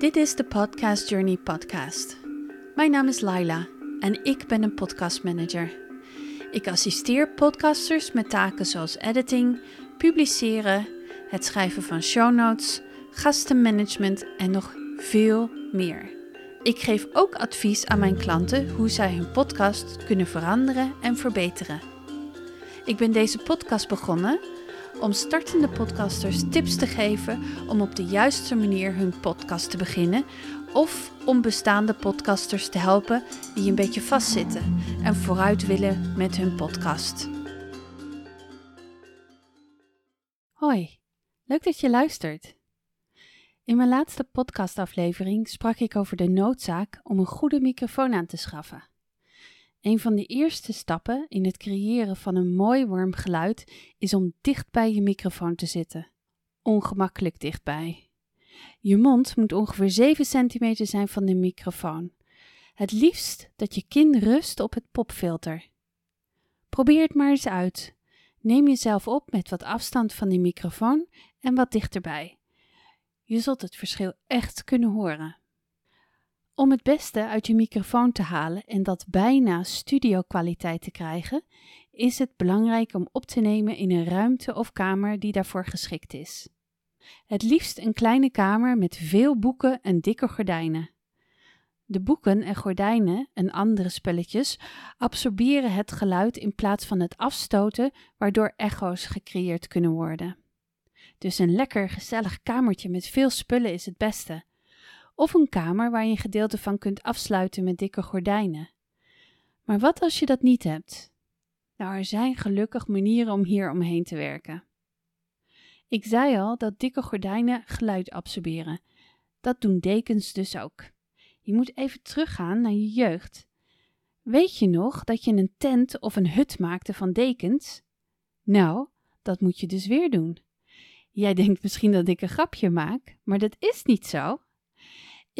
Dit is de Podcast Journey podcast. Mijn naam is Laila en ik ben een podcastmanager. Ik assisteer podcasters met taken zoals editing, publiceren, het schrijven van show notes, gastenmanagement en nog veel meer. Ik geef ook advies aan mijn klanten hoe zij hun podcast kunnen veranderen en verbeteren. Ik ben deze podcast begonnen om startende podcasters tips te geven om op de juiste manier hun podcast te beginnen of om bestaande podcasters te helpen die een beetje vastzitten en vooruit willen met hun podcast. Hoi, leuk dat je luistert. In mijn laatste podcastaflevering sprak ik over de noodzaak om een goede microfoon aan te schaffen. Een van de eerste stappen in het creëren van een mooi warm geluid is om dicht bij je microfoon te zitten. Ongemakkelijk dichtbij. Je mond moet ongeveer 7 centimeter zijn van de microfoon. Het liefst dat je kin rust op het popfilter. Probeer het maar eens uit. Neem jezelf op met wat afstand van die microfoon en wat dichterbij. Je zult het verschil echt kunnen horen. Om het beste uit je microfoon te halen en dat bijna studiokwaliteit te krijgen, is het belangrijk om op te nemen in een ruimte of kamer die daarvoor geschikt is. Het liefst een kleine kamer met veel boeken en dikke gordijnen. De boeken en gordijnen en andere spelletjes absorberen het geluid in plaats van het afstoten, waardoor echo's gecreëerd kunnen worden. Dus een lekker gezellig kamertje met veel spullen is het beste of een kamer waar je een gedeelte van kunt afsluiten met dikke gordijnen. Maar wat als je dat niet hebt? Nou, er zijn gelukkig manieren om hier omheen te werken. Ik zei al dat dikke gordijnen geluid absorberen. Dat doen dekens dus ook. Je moet even teruggaan naar je jeugd. Weet je nog dat je een tent of een hut maakte van dekens? Nou, dat moet je dus weer doen. Jij denkt misschien dat ik een grapje maak, maar dat is niet zo.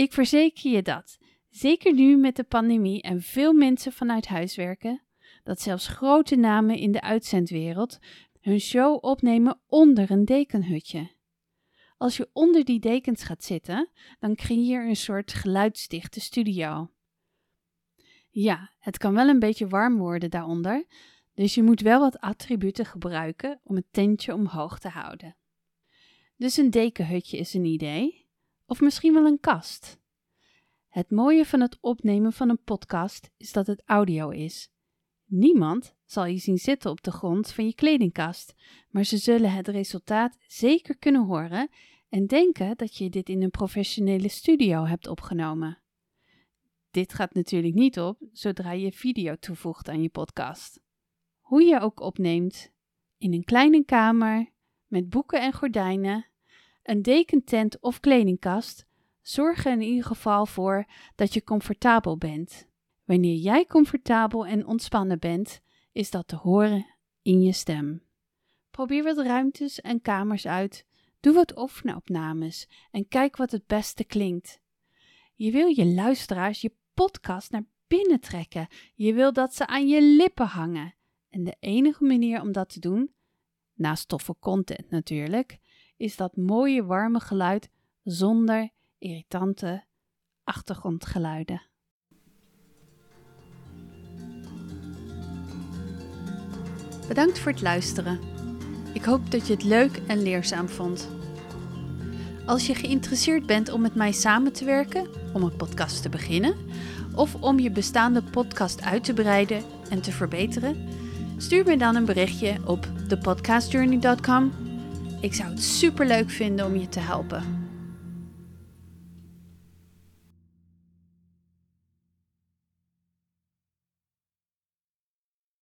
Ik verzeker je dat, zeker nu met de pandemie en veel mensen vanuit huis werken, dat zelfs grote namen in de uitzendwereld hun show opnemen onder een dekenhutje. Als je onder die dekens gaat zitten, dan creëer je een soort geluidsdichte studio. Ja, het kan wel een beetje warm worden daaronder, dus je moet wel wat attributen gebruiken om het tentje omhoog te houden. Dus een dekenhutje is een idee. Of misschien wel een kast. Het mooie van het opnemen van een podcast is dat het audio is. Niemand zal je zien zitten op de grond van je kledingkast, maar ze zullen het resultaat zeker kunnen horen en denken dat je dit in een professionele studio hebt opgenomen. Dit gaat natuurlijk niet op zodra je video toevoegt aan je podcast. Hoe je ook opneemt, in een kleine kamer, met boeken en gordijnen, een dekentent of kledingkast zorgen in ieder geval voor dat je comfortabel bent. Wanneer jij comfortabel en ontspannen bent, is dat te horen in je stem. Probeer wat ruimtes en kamers uit. Doe wat oefenopnames en kijk wat het beste klinkt. Je wil je luisteraars je podcast naar binnen trekken. Je wil dat ze aan je lippen hangen. En de enige manier om dat te doen, naast toffe content natuurlijk, is dat mooie warme geluid zonder irritante achtergrondgeluiden. Bedankt voor het luisteren. Ik hoop dat je het leuk en leerzaam vond. Als je geïnteresseerd bent om met mij samen te werken, om een podcast te beginnen, of om je bestaande podcast uit te breiden en te verbeteren, stuur me dan een berichtje op thepodcastjourney.com ik zou het super leuk vinden om je te helpen.